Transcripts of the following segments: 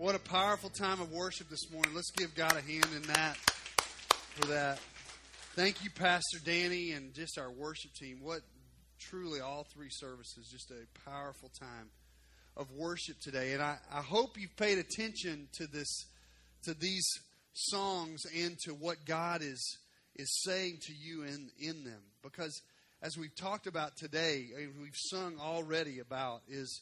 What a powerful time of worship this morning. Let's give God a hand in that for that. Thank you, Pastor Danny, and just our worship team. What truly all three services, just a powerful time of worship today. And I, I hope you've paid attention to this to these songs and to what God is is saying to you in, in them. Because as we've talked about today, we've sung already about is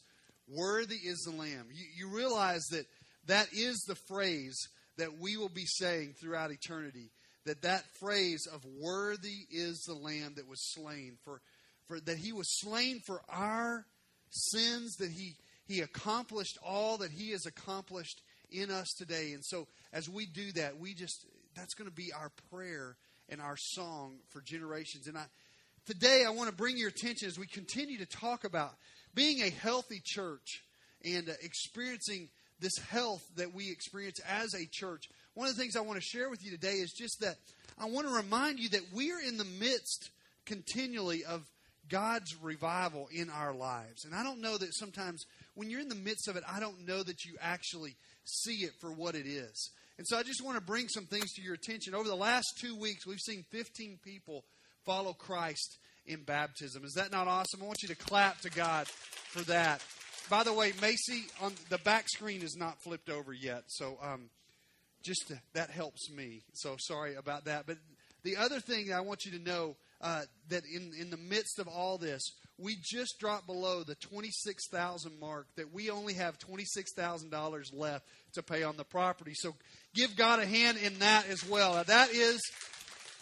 worthy is the Lamb. You, you realize that that is the phrase that we will be saying throughout eternity. That that phrase of worthy is the Lamb that was slain for, for that He was slain for our sins. That He He accomplished all that He has accomplished in us today. And so as we do that, we just that's going to be our prayer and our song for generations. And I today I want to bring your attention as we continue to talk about being a healthy church and uh, experiencing this health that we experience as a church. One of the things I want to share with you today is just that I want to remind you that we're in the midst continually of God's revival in our lives. And I don't know that sometimes when you're in the midst of it, I don't know that you actually see it for what it is. And so I just want to bring some things to your attention. Over the last two weeks, we've seen 15 people follow Christ in baptism. Is that not awesome? I want you to clap to God for that. By the way, Macy, on the back screen is not flipped over yet, so um, just to, that helps me. So sorry about that. But the other thing I want you to know uh, that in in the midst of all this, we just dropped below the twenty six thousand mark. That we only have twenty six thousand dollars left to pay on the property. So give God a hand in that as well. That is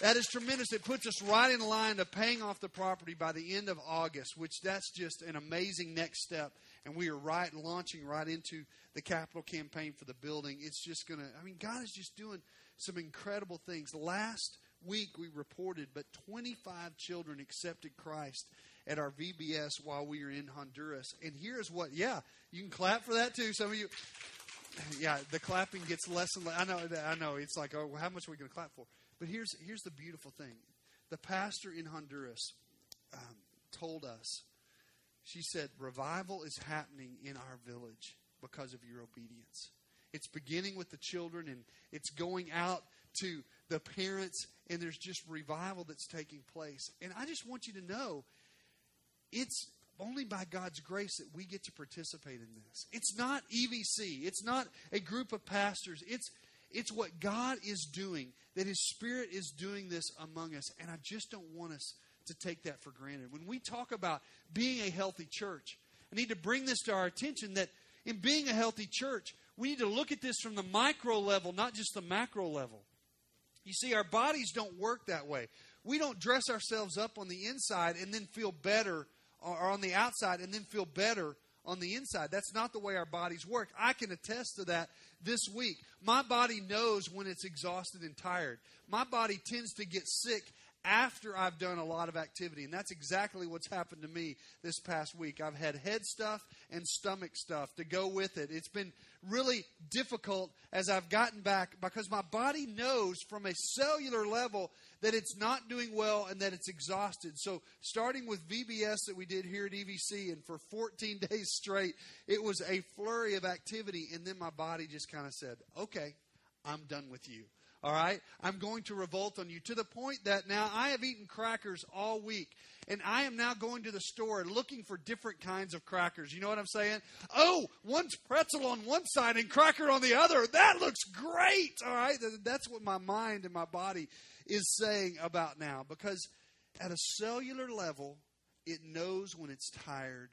that is tremendous. It puts us right in line to paying off the property by the end of August, which that's just an amazing next step. And we are right launching right into the capital campaign for the building. It's just going to, I mean, God is just doing some incredible things. Last week we reported, but 25 children accepted Christ at our VBS while we were in Honduras. And here's what, yeah, you can clap for that too. Some of you, yeah, the clapping gets less and less. I know, I know. It's like, oh, how much are we going to clap for? But here's here's the beautiful thing. The pastor in Honduras um, told us. She said, "Revival is happening in our village because of your obedience. It's beginning with the children, and it's going out to the parents, and there's just revival that's taking place. And I just want you to know, it's only by God's grace that we get to participate in this. It's not EVC. It's not a group of pastors. It's it's what God is doing, that His Spirit is doing this among us. And I just don't want us to take that for granted. When we talk about being a healthy church, I need to bring this to our attention that in being a healthy church, we need to look at this from the micro level, not just the macro level. You see, our bodies don't work that way. We don't dress ourselves up on the inside and then feel better, or on the outside and then feel better on the inside. That's not the way our bodies work. I can attest to that this week. My body knows when it's exhausted and tired. My body tends to get sick after I've done a lot of activity. And that's exactly what's happened to me this past week. I've had head stuff and stomach stuff to go with it. It's been really difficult as I've gotten back because my body knows from a cellular level that it's not doing well and that it's exhausted. So, starting with VBS that we did here at EVC, and for 14 days straight, it was a flurry of activity. And then my body just kind of said, okay, I'm done with you. All right? I'm going to revolt on you to the point that now I have eaten crackers all week. And I am now going to the store looking for different kinds of crackers. You know what I'm saying? Oh, one's pretzel on one side and cracker on the other. That looks great. All right? That's what my mind and my body is saying about now. Because at a cellular level, it knows when it's tired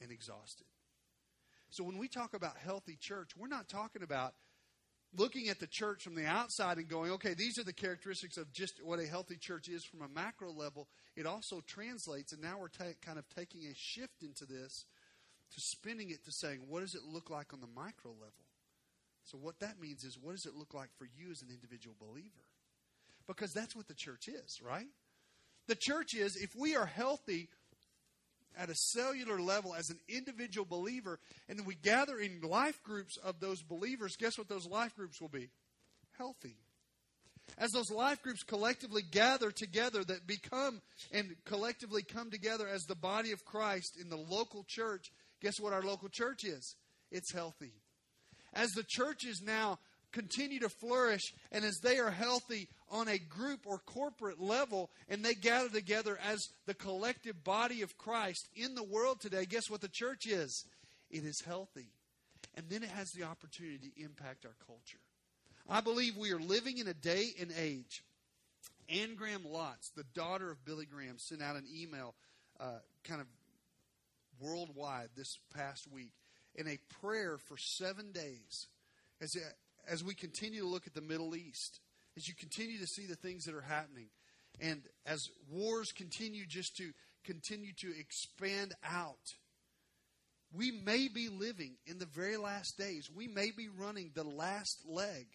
and exhausted. So when we talk about healthy church, we're not talking about looking at the church from the outside and going, okay, these are the characteristics of just what a healthy church is from a macro level, it also translates, and now we're ta- kind of taking a shift into this to spinning it to saying, what does it look like on the micro level? So, what that means is, what does it look like for you as an individual believer? Because that's what the church is, right? The church is, if we are healthy, at a cellular level as an individual believer, and then we gather in life groups of those believers, guess what those life groups will be? Healthy. As those life groups collectively gather together, that become and collectively come together as the body of Christ in the local church, guess what our local church is? It's healthy. as the church is now continue to flourish and as they are healthy on a group or corporate level and they gather together as the collective body of Christ in the world today, guess what the church is? It is healthy. And then it has the opportunity to impact our culture. I believe we are living in a day and age. Anne Graham Lotz, the daughter of Billy Graham, sent out an email uh, kind of worldwide this past week in a prayer for seven days as, as we continue to look at the Middle East, as you continue to see the things that are happening, and as wars continue just to continue to expand out. We may be living in the very last days. We may be running the last leg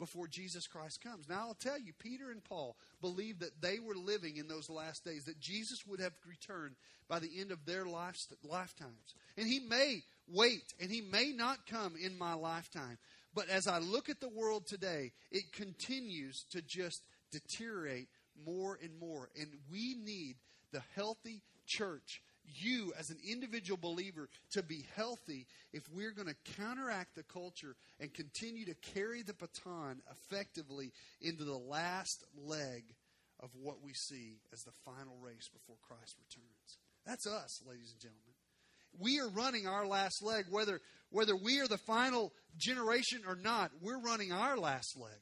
before Jesus Christ comes. Now, I'll tell you, Peter and Paul believed that they were living in those last days, that Jesus would have returned by the end of their lifetimes. And he may wait, and he may not come in my lifetime. But as I look at the world today, it continues to just deteriorate more and more. And we need the healthy church you as an individual believer to be healthy if we're going to counteract the culture and continue to carry the baton effectively into the last leg of what we see as the final race before Christ returns. That's us, ladies and gentlemen. We are running our last leg, whether, whether we are the final generation or not, we're running our last leg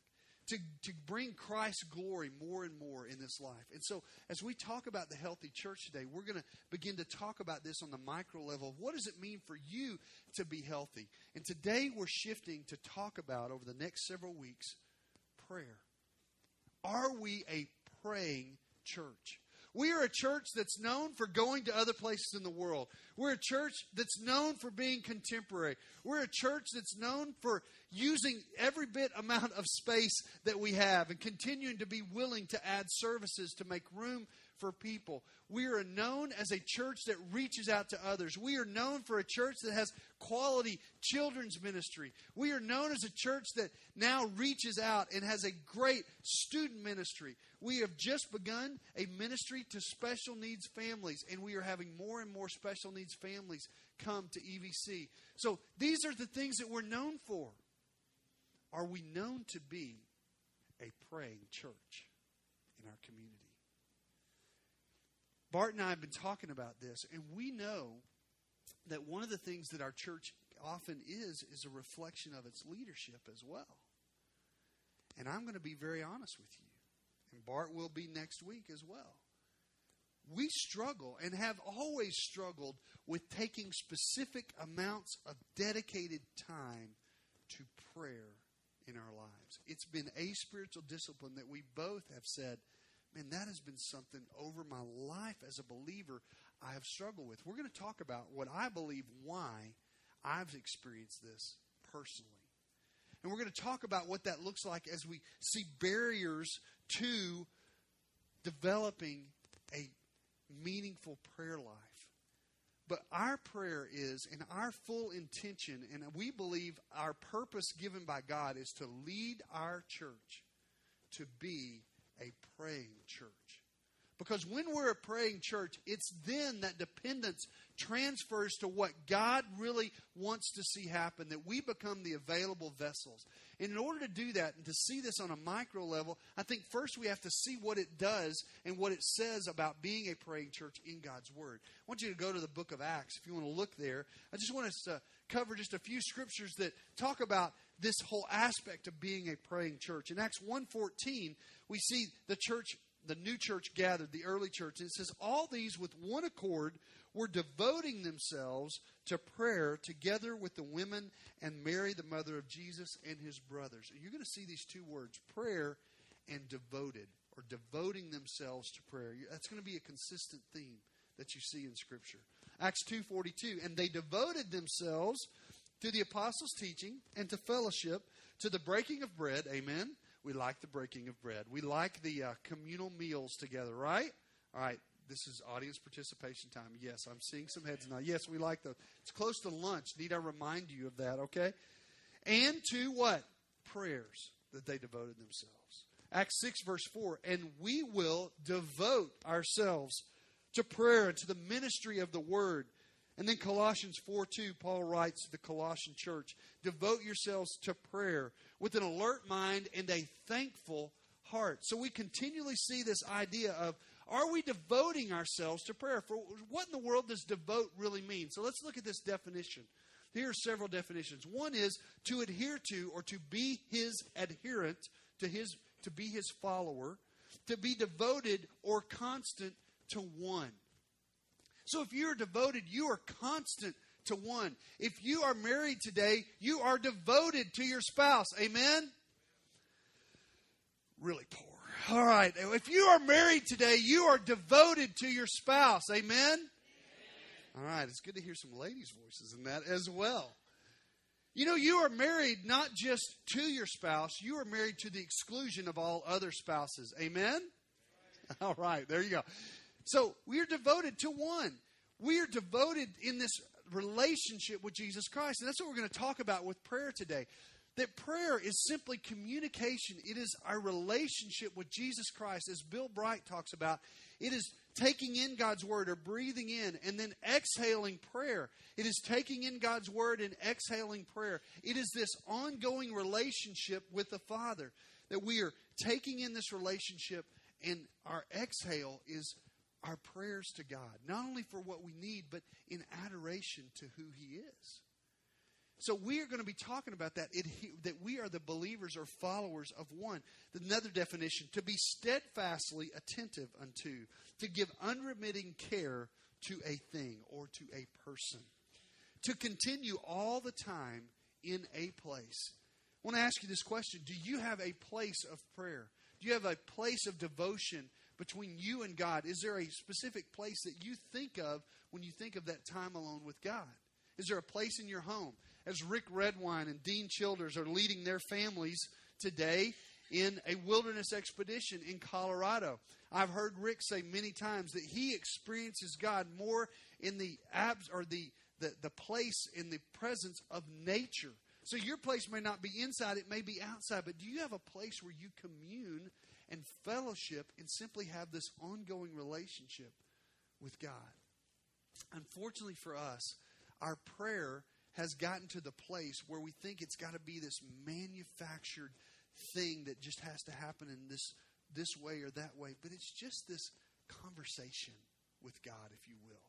to, to bring Christ's glory more and more in this life. And so, as we talk about the healthy church today, we're going to begin to talk about this on the micro level. What does it mean for you to be healthy? And today, we're shifting to talk about, over the next several weeks, prayer. Are we a praying church? We are a church that's known for going to other places in the world. We're a church that's known for being contemporary. We're a church that's known for using every bit amount of space that we have and continuing to be willing to add services to make room for people. We are known as a church that reaches out to others. We are known for a church that has quality children's ministry. We are known as a church that now reaches out and has a great student ministry. We have just begun a ministry to special needs families, and we are having more and more special needs families come to EVC. So these are the things that we're known for. Are we known to be a praying church in our community? Bart and I have been talking about this, and we know that one of the things that our church often is is a reflection of its leadership as well. And I'm going to be very honest with you, Bart will be next week as well. We struggle and have always struggled with taking specific amounts of dedicated time to prayer in our lives. It's been a spiritual discipline that we both have said man, that has been something over my life as a believer I have struggled with. We're going to talk about what I believe why I've experienced this personally. And we're going to talk about what that looks like as we see barriers to developing a meaningful prayer life. But our prayer is, and our full intention, and we believe our purpose given by God is to lead our church to be a praying church. Because when we're a praying church, it's then that dependence transfers to what God really wants to see happen, that we become the available vessels. And in order to do that and to see this on a micro level, I think first we have to see what it does and what it says about being a praying church in God's Word. I want you to go to the book of Acts if you want to look there. I just want us to cover just a few scriptures that talk about this whole aspect of being a praying church. In Acts 1:14, we see the church, the new church gathered, the early church, and it says all these with one accord were devoting themselves to prayer together with the women and Mary the mother of Jesus and his brothers. And you're going to see these two words, prayer and devoted or devoting themselves to prayer. That's going to be a consistent theme that you see in scripture. Acts 2:42 and they devoted themselves to the apostles' teaching and to fellowship, to the breaking of bread. Amen. We like the breaking of bread. We like the uh, communal meals together, right? All right. This is audience participation time. Yes, I'm seeing some heads now. Yes, we like the. It's close to lunch. Need I remind you of that? Okay. And to what prayers that they devoted themselves. Acts six verse four. And we will devote ourselves to prayer and to the ministry of the word And then Colossians 4 2, Paul writes to the Colossian church Devote yourselves to prayer with an alert mind and a thankful heart. So we continually see this idea of are we devoting ourselves to prayer? For what in the world does devote really mean? So let's look at this definition. Here are several definitions. One is to adhere to or to be his adherent, to his to be his follower, to be devoted or constant to one. So if you're devoted, you are constant to one. If you are married today, you are devoted to your spouse. Amen? Really poor. All right. If you are married today, you are devoted to your spouse. Amen? All right. It's good to hear some ladies' voices in that as well. You know, you are married not just to your spouse, you are married to the exclusion of all other spouses. Amen? All right. There you go. So we are devoted to one. We are devoted in this relationship with Jesus Christ. And that's what we're going to talk about with prayer today. That prayer is simply communication, it is our relationship with Jesus Christ, as Bill Bright talks about. It is taking in God's word or breathing in and then exhaling prayer. It is taking in God's word and exhaling prayer. It is this ongoing relationship with the Father that we are taking in this relationship, and our exhale is our prayers to God, not only for what we need, but in adoration to who He is. So we are going to be talking about that, it, that we are the believers or followers of one. Another definition, to be steadfastly attentive unto, to give unremitting care to a thing or to a person. To continue all the time in a place. I want to ask you this question Do you have a place of prayer? Do you have a place of devotion between you and God? Is there a specific place that you think of when you think of that time alone with God? Is there a place in your home? As Rick Redwine and Dean Childers are leading their families today in a wilderness expedition in Colorado. I've heard Rick say many times that he experiences God more in the abs or the, the, the place in the presence of nature. So your place may not be inside, it may be outside, but do you have a place where you commune and fellowship and simply have this ongoing relationship with God. Unfortunately for us, our prayer has gotten to the place where we think it's got to be this manufactured thing that just has to happen in this this way or that way, but it's just this conversation with God, if you will,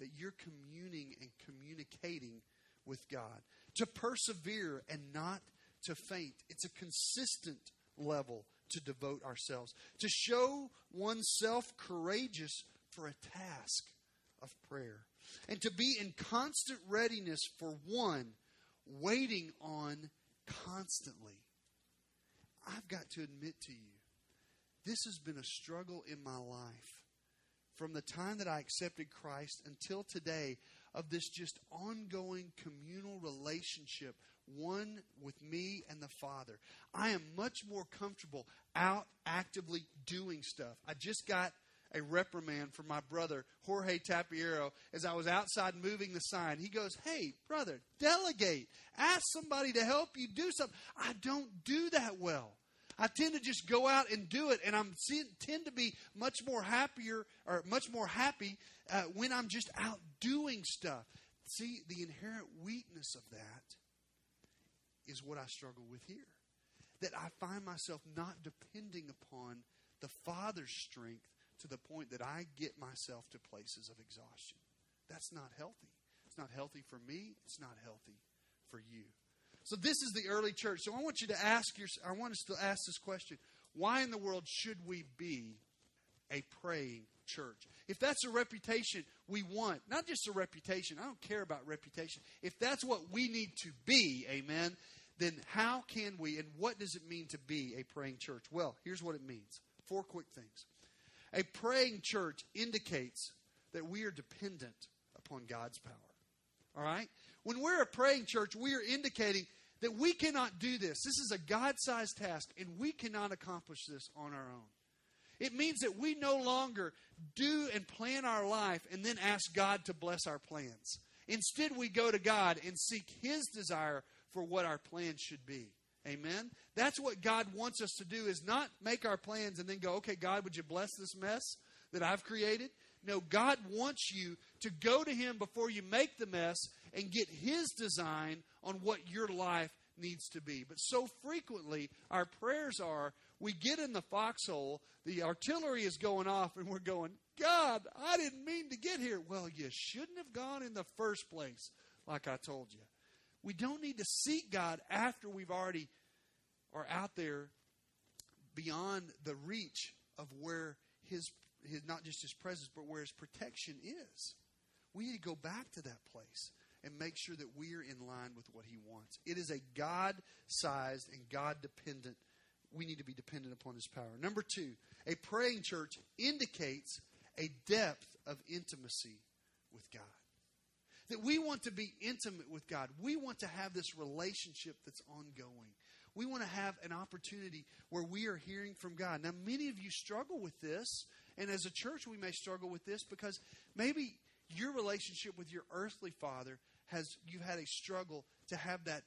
that you're communing and communicating with God. To persevere and not to faint. It's a consistent level to devote ourselves, to show oneself courageous for a task of prayer, and to be in constant readiness for one, waiting on constantly. I've got to admit to you, this has been a struggle in my life. From the time that I accepted Christ until today, of this just ongoing communal relationship one with me and the Father. I am much more comfortable out actively doing stuff. I just got a reprimand from my brother, Jorge Tapiero, as I was outside moving the sign. He goes, Hey, brother, delegate. Ask somebody to help you do something. I don't do that well. I tend to just go out and do it, and I tend to be much more happier or much more happy uh, when I'm just out doing stuff. See, the inherent weakness of that is what I struggle with here. That I find myself not depending upon the Father's strength to the point that I get myself to places of exhaustion. That's not healthy. It's not healthy for me. It's not healthy for you. So this is the early church. So I want you to ask your I want us to ask this question. Why in the world should we be a praying church? If that's a reputation we want, not just a reputation, I don't care about reputation. If that's what we need to be, amen, then how can we and what does it mean to be a praying church? Well, here's what it means four quick things. A praying church indicates that we are dependent upon God's power. All right? When we're a praying church, we are indicating that we cannot do this. This is a God sized task, and we cannot accomplish this on our own. It means that we no longer do and plan our life and then ask God to bless our plans. Instead, we go to God and seek His desire for what our plans should be. Amen. That's what God wants us to do is not make our plans and then go, "Okay, God, would you bless this mess that I've created?" No, God wants you to go to Him before you make the mess and get His design on what your life needs to be. But so frequently, our prayers are we get in the foxhole, the artillery is going off, and we're going, God, I didn't mean to get here. Well, you shouldn't have gone in the first place, like I told you. We don't need to seek God after we've already are out there beyond the reach of where his, his not just his presence, but where his protection is. We need to go back to that place and make sure that we're in line with what he wants. It is a God sized and God dependent. We need to be dependent upon his power. Number two, a praying church indicates a depth of intimacy with God. That we want to be intimate with God. We want to have this relationship that's ongoing. We want to have an opportunity where we are hearing from God. Now, many of you struggle with this, and as a church, we may struggle with this because maybe your relationship with your earthly father has you've had a struggle to have that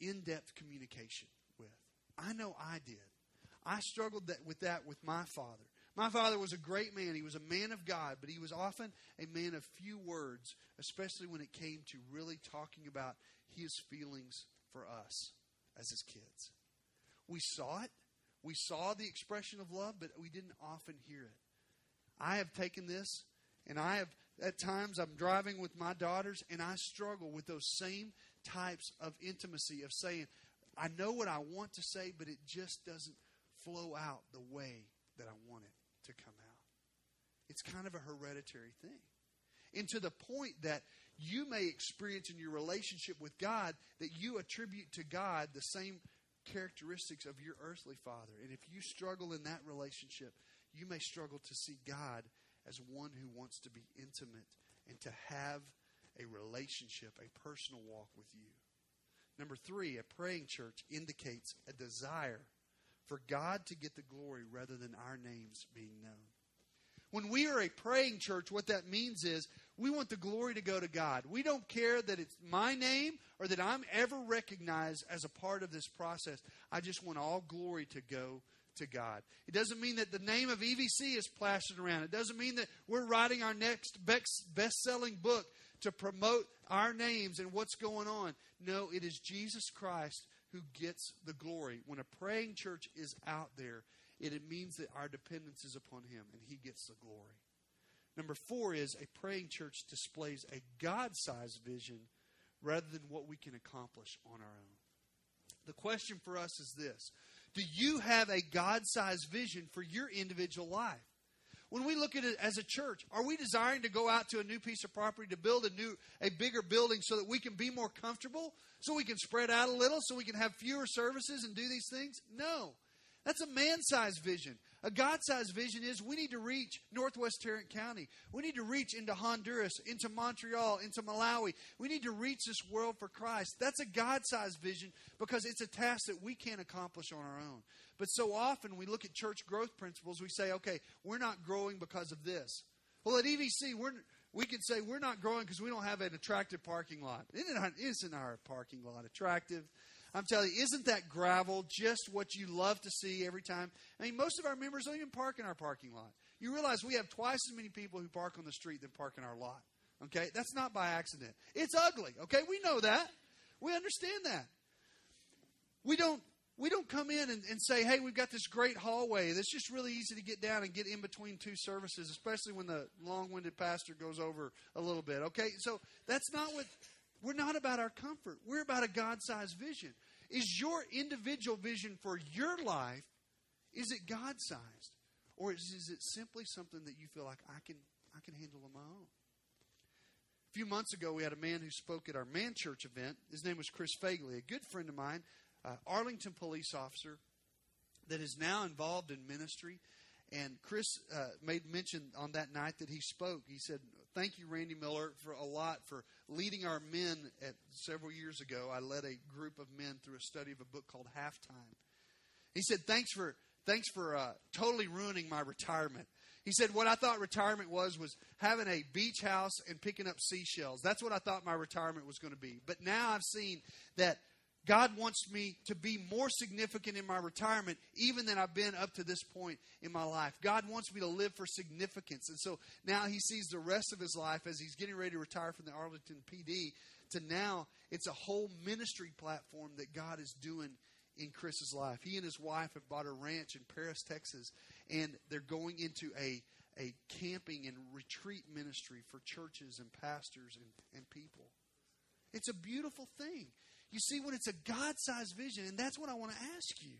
in-depth communication with. I know I did. I struggled that, with that with my father. My father was a great man. He was a man of God, but he was often a man of few words, especially when it came to really talking about his feelings for us as his kids. We saw it. We saw the expression of love, but we didn't often hear it. I have taken this, and I have, at times, I'm driving with my daughters, and I struggle with those same types of intimacy of saying, I know what I want to say, but it just doesn't flow out the way that I want it to come out. It's kind of a hereditary thing. And to the point that you may experience in your relationship with God that you attribute to God the same characteristics of your earthly father. And if you struggle in that relationship, you may struggle to see God as one who wants to be intimate and to have a relationship, a personal walk with you. Number three, a praying church indicates a desire for God to get the glory rather than our names being known. When we are a praying church, what that means is we want the glory to go to God. We don't care that it's my name or that I'm ever recognized as a part of this process. I just want all glory to go to God. It doesn't mean that the name of EVC is plastered around. It doesn't mean that we're writing our next best selling book to promote our names and what's going on. No, it is Jesus Christ who gets the glory. When a praying church is out there, it, it means that our dependence is upon Him and He gets the glory. Number four is a praying church displays a God sized vision rather than what we can accomplish on our own. The question for us is this Do you have a God sized vision for your individual life? When we look at it as a church, are we desiring to go out to a new piece of property to build a new, a bigger building so that we can be more comfortable, so we can spread out a little, so we can have fewer services and do these things? No. That's a man sized vision. A God sized vision is we need to reach Northwest Tarrant County. We need to reach into Honduras, into Montreal, into Malawi. We need to reach this world for Christ. That's a God sized vision because it's a task that we can't accomplish on our own. But so often we look at church growth principles, we say, okay, we're not growing because of this. Well, at EVC, we're, we can say we're not growing because we don't have an attractive parking lot. Isn't, isn't our parking lot attractive? I'm telling you, isn't that gravel just what you love to see every time? I mean, most of our members don't even park in our parking lot. You realize we have twice as many people who park on the street than park in our lot. Okay? That's not by accident. It's ugly. Okay? We know that. We understand that. We don't we don't come in and, and, say, hey, we've got this great hallway that's just really easy to get down and get in between two services, especially when the long winded pastor goes over a little bit. Okay? So that's not what we're not about our comfort. We're about a God sized vision. Is your individual vision for your life, is it God sized? Or is, is it simply something that you feel like I can I can handle on my own? A few months ago, we had a man who spoke at our man church event. His name was Chris Fagley, a good friend of mine, uh, Arlington police officer that is now involved in ministry. And Chris uh, made mention on that night that he spoke. He said, thank you, Randy Miller, for a lot for leading our men. At several years ago, I led a group of men through a study of a book called Halftime. He said, "Thanks for thanks for uh, totally ruining my retirement." He said, "What I thought retirement was was having a beach house and picking up seashells. That's what I thought my retirement was going to be. But now I've seen that." God wants me to be more significant in my retirement even than I've been up to this point in my life. God wants me to live for significance. And so now he sees the rest of his life as he's getting ready to retire from the Arlington PD to now it's a whole ministry platform that God is doing in Chris's life. He and his wife have bought a ranch in Paris, Texas, and they're going into a a camping and retreat ministry for churches and pastors and, and people. It's a beautiful thing. You see, when it's a God sized vision, and that's what I want to ask you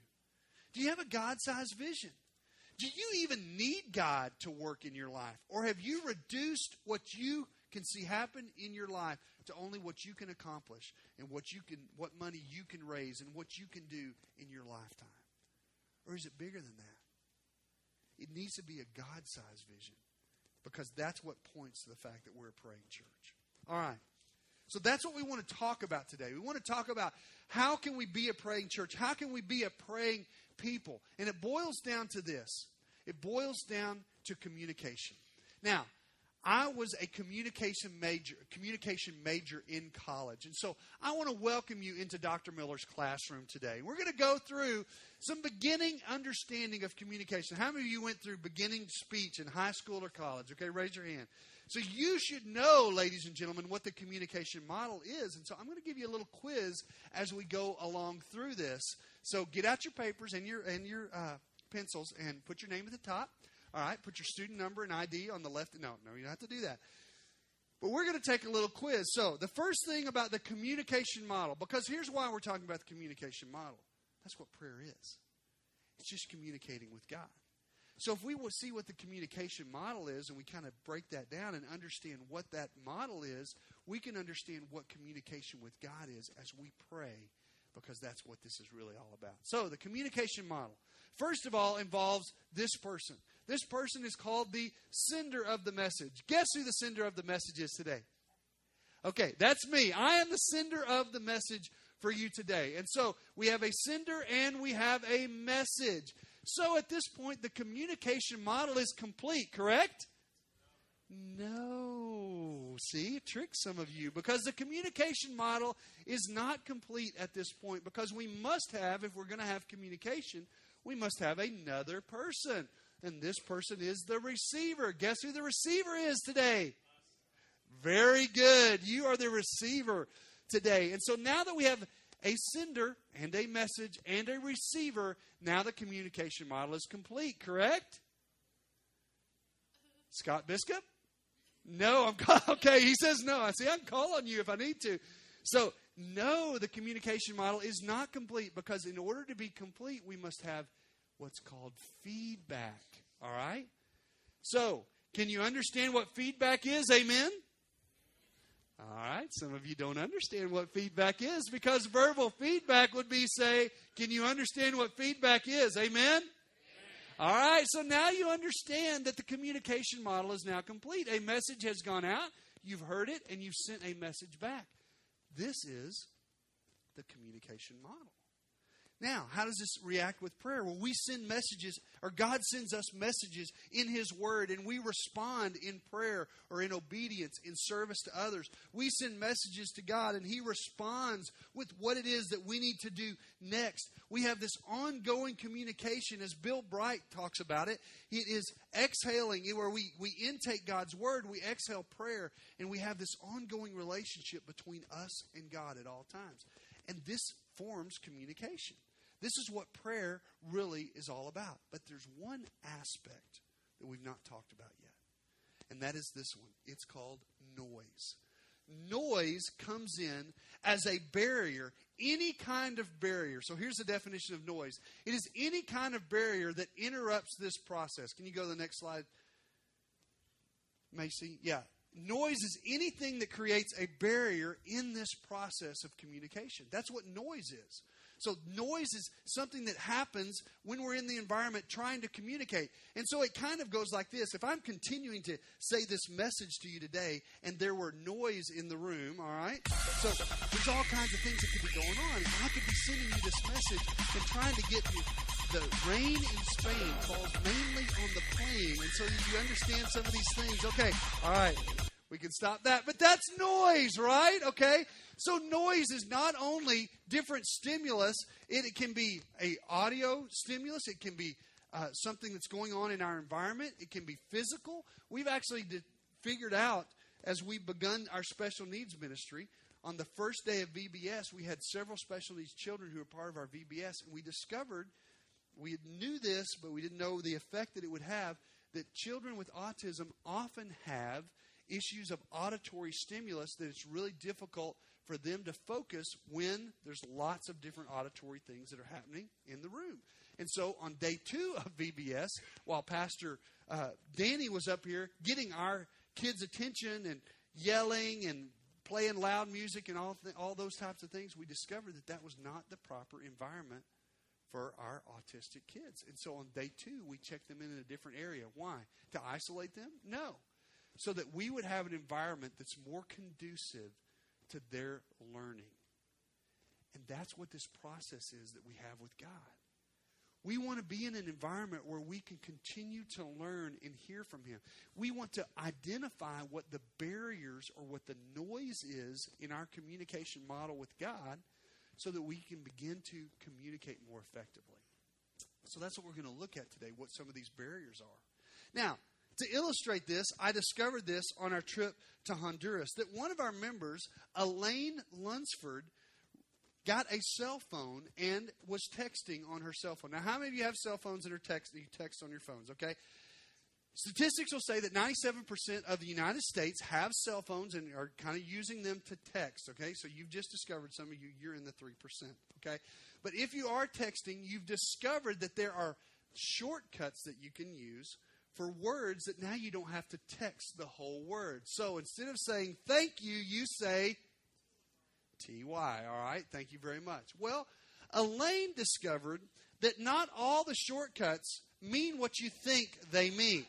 do you have a God sized vision? Do you even need God to work in your life? Or have you reduced what you can see happen in your life to only what you can accomplish and what you can what money you can raise and what you can do in your lifetime? Or is it bigger than that? It needs to be a God sized vision because that's what points to the fact that we're a praying church. All right. So that's what we want to talk about today. We want to talk about how can we be a praying church? How can we be a praying people? And it boils down to this. It boils down to communication. Now, I was a communication major, communication major in college. And so I want to welcome you into Dr. Miller's classroom today. We're going to go through some beginning understanding of communication. How many of you went through beginning speech in high school or college? Okay, raise your hand. So you should know, ladies and gentlemen, what the communication model is. And so I'm going to give you a little quiz as we go along through this. So get out your papers and your and your uh, pencils and put your name at the top. All right, put your student number and ID on the left. No, no, you don't have to do that. But we're going to take a little quiz. So the first thing about the communication model, because here's why we're talking about the communication model. That's what prayer is. It's just communicating with God. So if we will see what the communication model is and we kind of break that down and understand what that model is, we can understand what communication with God is as we pray because that's what this is really all about. So the communication model, first of all, involves this person. This person is called the sender of the message. Guess who the sender of the message is today? Okay, that's me. I am the sender of the message for you today. And so we have a sender and we have a message. So at this point, the communication model is complete, correct? No. See, it tricks some of you because the communication model is not complete at this point because we must have, if we're going to have communication, we must have another person. And this person is the receiver. Guess who the receiver is today? Very good. You are the receiver today. And so now that we have a sender and a message and a receiver. Now the communication model is complete, correct? Scott Biscup? No, I'm okay. He says no. I see. I'm calling you if I need to. So no, the communication model is not complete because in order to be complete, we must have what's called feedback. All right. So can you understand what feedback is? Amen. All right, some of you don't understand what feedback is because verbal feedback would be say, Can you understand what feedback is? Amen? All right, so now you understand that the communication model is now complete. A message has gone out, you've heard it, and you've sent a message back. This is the communication model. Now, how does this react with prayer? Well, we send messages, or God sends us messages in His Word, and we respond in prayer or in obedience, in service to others. We send messages to God, and He responds with what it is that we need to do next. We have this ongoing communication, as Bill Bright talks about it. It is exhaling, where we, we intake God's Word, we exhale prayer, and we have this ongoing relationship between us and God at all times. And this forms communication. This is what prayer really is all about. But there's one aspect that we've not talked about yet, and that is this one. It's called noise. Noise comes in as a barrier, any kind of barrier. So here's the definition of noise it is any kind of barrier that interrupts this process. Can you go to the next slide, Macy? Yeah. Noise is anything that creates a barrier in this process of communication. That's what noise is. So, noise is something that happens when we're in the environment trying to communicate. And so it kind of goes like this. If I'm continuing to say this message to you today and there were noise in the room, all right? So, there's all kinds of things that could be going on. I could be sending you this message and trying to get you. The rain in Spain falls mainly on the plain. And so you understand some of these things. Okay, all right. We can stop that. But that's noise, right? Okay? So noise is not only different stimulus, it, it can be a audio stimulus, it can be uh, something that's going on in our environment, it can be physical. We've actually did, figured out as we've begun our special needs ministry on the first day of VBS, we had several special needs children who were part of our VBS, and we discovered we knew this, but we didn't know the effect that it would have. That children with autism often have issues of auditory stimulus that it's really difficult for them to focus when there's lots of different auditory things that are happening in the room. And so on day two of VBS, while Pastor uh, Danny was up here getting our kids' attention and yelling and playing loud music and all, th- all those types of things, we discovered that that was not the proper environment for our autistic kids. And so on day two, we checked them in in a different area. Why? To isolate them? No. So that we would have an environment that's more conducive to their learning. And that's what this process is that we have with God. We want to be in an environment where we can continue to learn and hear from Him. We want to identify what the barriers or what the noise is in our communication model with God so that we can begin to communicate more effectively. So that's what we're going to look at today, what some of these barriers are. Now, to illustrate this, I discovered this on our trip to Honduras that one of our members, Elaine Lunsford, got a cell phone and was texting on her cell phone. Now, how many of you have cell phones that are text you text on your phones? Okay, Statistics will say that 97% of the United States have cell phones and are kind of using them to text, okay? So you've just discovered some of you, you're in the 3%, okay? But if you are texting, you've discovered that there are shortcuts that you can use for words that now you don't have to text the whole word. So instead of saying thank you, you say TY, all right? Thank you very much. Well, Elaine discovered that not all the shortcuts mean what you think they mean.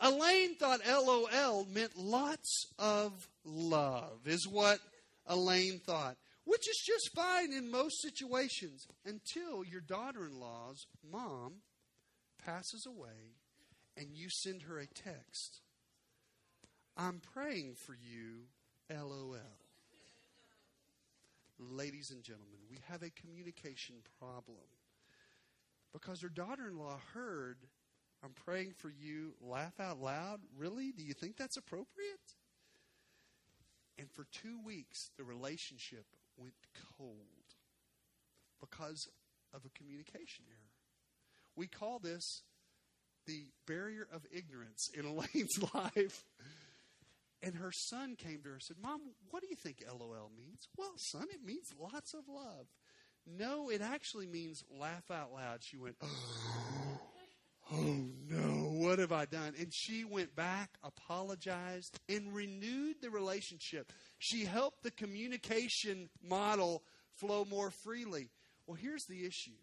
Elaine thought LOL meant lots of love, is what Elaine thought, which is just fine in most situations until your daughter in law's mom passes away and you send her a text. I'm praying for you, LOL. Ladies and gentlemen, we have a communication problem because her daughter in law heard I'm praying for you. Laugh out loud. Really? Do you think that's appropriate? And for two weeks, the relationship went cold because of a communication error. We call this the barrier of ignorance in Elaine's life. And her son came to her and said, Mom, what do you think LOL means? Well, son, it means lots of love. No, it actually means laugh out loud. She went, oh oh no, what have I done? And she went back, apologized, and renewed the relationship. She helped the communication model flow more freely. Well, here's the issue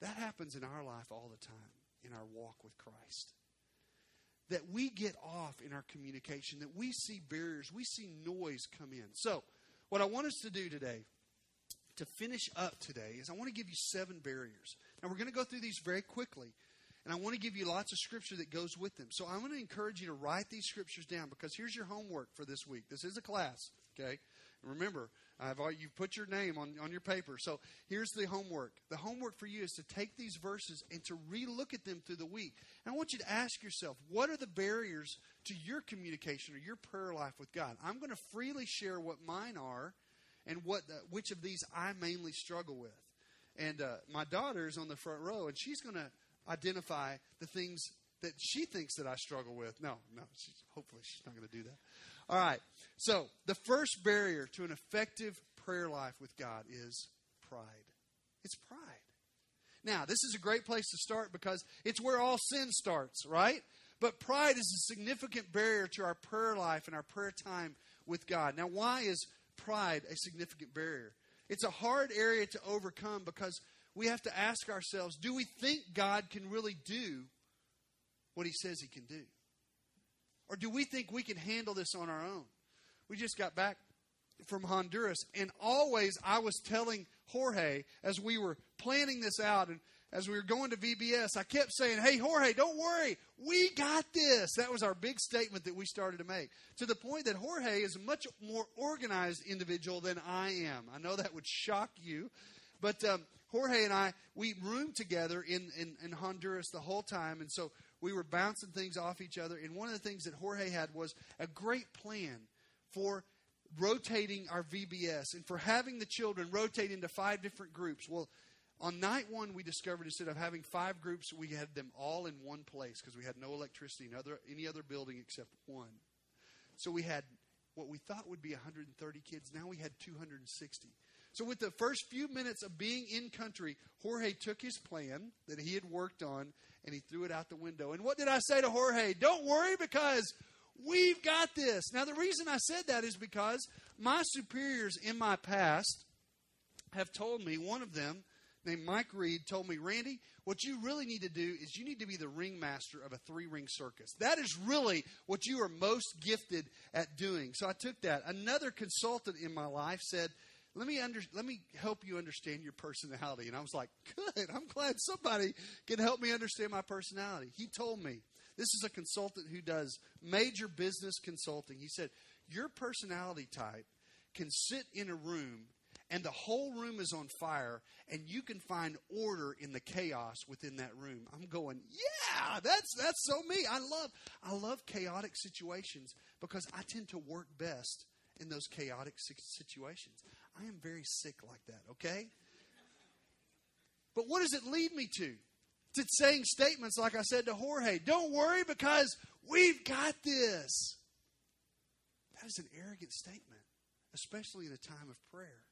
that happens in our life all the time in our walk with Christ. That we get off in our communication, that we see barriers, we see noise come in. So, what I want us to do today, to finish up today, is I want to give you seven barriers. Now, we're going to go through these very quickly. And I want to give you lots of scripture that goes with them. So I'm going to encourage you to write these scriptures down because here's your homework for this week. This is a class, okay? And remember, I've you put your name on, on your paper. So here's the homework. The homework for you is to take these verses and to relook at them through the week. And I want you to ask yourself, what are the barriers to your communication or your prayer life with God? I'm going to freely share what mine are and what which of these I mainly struggle with. And uh, my daughter is on the front row, and she's going to identify the things that she thinks that I struggle with. No, no, hopefully she's not going to do that. All right. So, the first barrier to an effective prayer life with God is pride. It's pride. Now, this is a great place to start because it's where all sin starts, right? But pride is a significant barrier to our prayer life and our prayer time with God. Now, why is pride a significant barrier? It's a hard area to overcome because we have to ask ourselves do we think God can really do what he says he can do? Or do we think we can handle this on our own? We just got back from Honduras, and always I was telling Jorge as we were planning this out and as we were going to VBS, I kept saying, Hey, Jorge, don't worry. We got this. That was our big statement that we started to make. To the point that Jorge is a much more organized individual than I am. I know that would shock you, but um, Jorge and I, we roomed together in, in, in Honduras the whole time. And so we were bouncing things off each other. And one of the things that Jorge had was a great plan for rotating our VBS and for having the children rotate into five different groups. Well, on night one, we discovered instead of having five groups, we had them all in one place because we had no electricity in other, any other building except one. So we had what we thought would be 130 kids. Now we had 260. So, with the first few minutes of being in country, Jorge took his plan that he had worked on and he threw it out the window. And what did I say to Jorge? Don't worry because we've got this. Now, the reason I said that is because my superiors in my past have told me, one of them named Mike Reed told me, Randy, what you really need to do is you need to be the ringmaster of a three ring circus. That is really what you are most gifted at doing. So I took that. Another consultant in my life said, let me under, let me help you understand your personality. And I was like, good. I'm glad somebody can help me understand my personality. He told me this is a consultant who does major business consulting. He said, your personality type can sit in a room and the whole room is on fire and you can find order in the chaos within that room. I'm going, yeah, that's that's so me. I love I love chaotic situations because I tend to work best in those chaotic situations. I am very sick like that, okay? But what does it lead me to? To saying statements like I said to Jorge, don't worry because we've got this. That is an arrogant statement, especially in a time of prayer.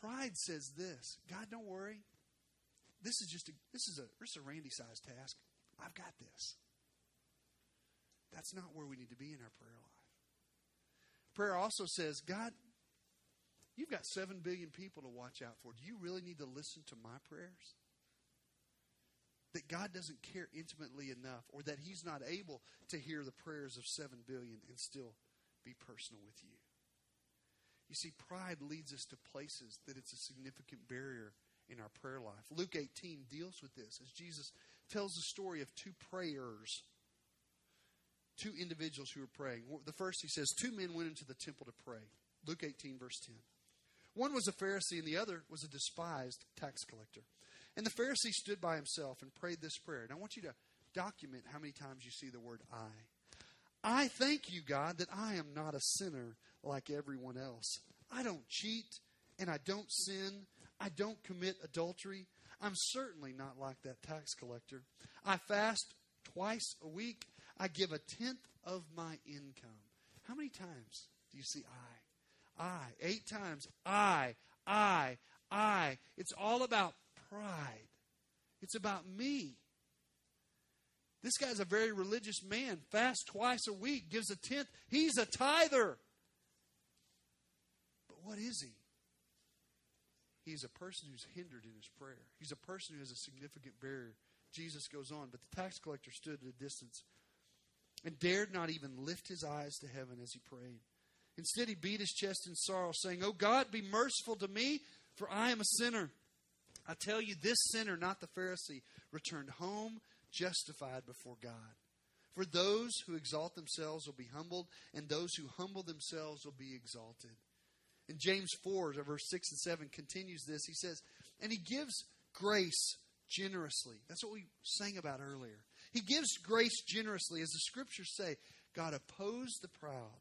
Pride says this God, don't worry. This is just a this is a this is a Randy sized task. I've got this. That's not where we need to be in our prayer life. Prayer also says, God, you've got 7 billion people to watch out for. Do you really need to listen to my prayers? That God doesn't care intimately enough, or that He's not able to hear the prayers of 7 billion and still be personal with you. You see, pride leads us to places that it's a significant barrier in our prayer life. Luke 18 deals with this as Jesus tells the story of two prayers two individuals who were praying. The first, he says, two men went into the temple to pray. Luke 18, verse 10. One was a Pharisee, and the other was a despised tax collector. And the Pharisee stood by himself and prayed this prayer. And I want you to document how many times you see the word I. I thank you, God, that I am not a sinner like everyone else. I don't cheat and I don't sin. I don't commit adultery. I'm certainly not like that tax collector. I fast twice a week. I give a tenth of my income. How many times do you see I? I. Eight times. I. I. I. It's all about pride. It's about me. This guy's a very religious man. Fast twice a week, gives a tenth. He's a tither. But what is he? He's a person who's hindered in his prayer. He's a person who has a significant barrier. Jesus goes on, but the tax collector stood at a distance and dared not even lift his eyes to heaven as he prayed. Instead, he beat his chest in sorrow, saying, Oh God, be merciful to me, for I am a sinner. I tell you, this sinner, not the Pharisee, returned home justified before God. For those who exalt themselves will be humbled, and those who humble themselves will be exalted. And James 4, verse 6 and 7 continues this. He says, And he gives grace generously. That's what we sang about earlier. He gives grace generously. As the scriptures say, God opposes the proud,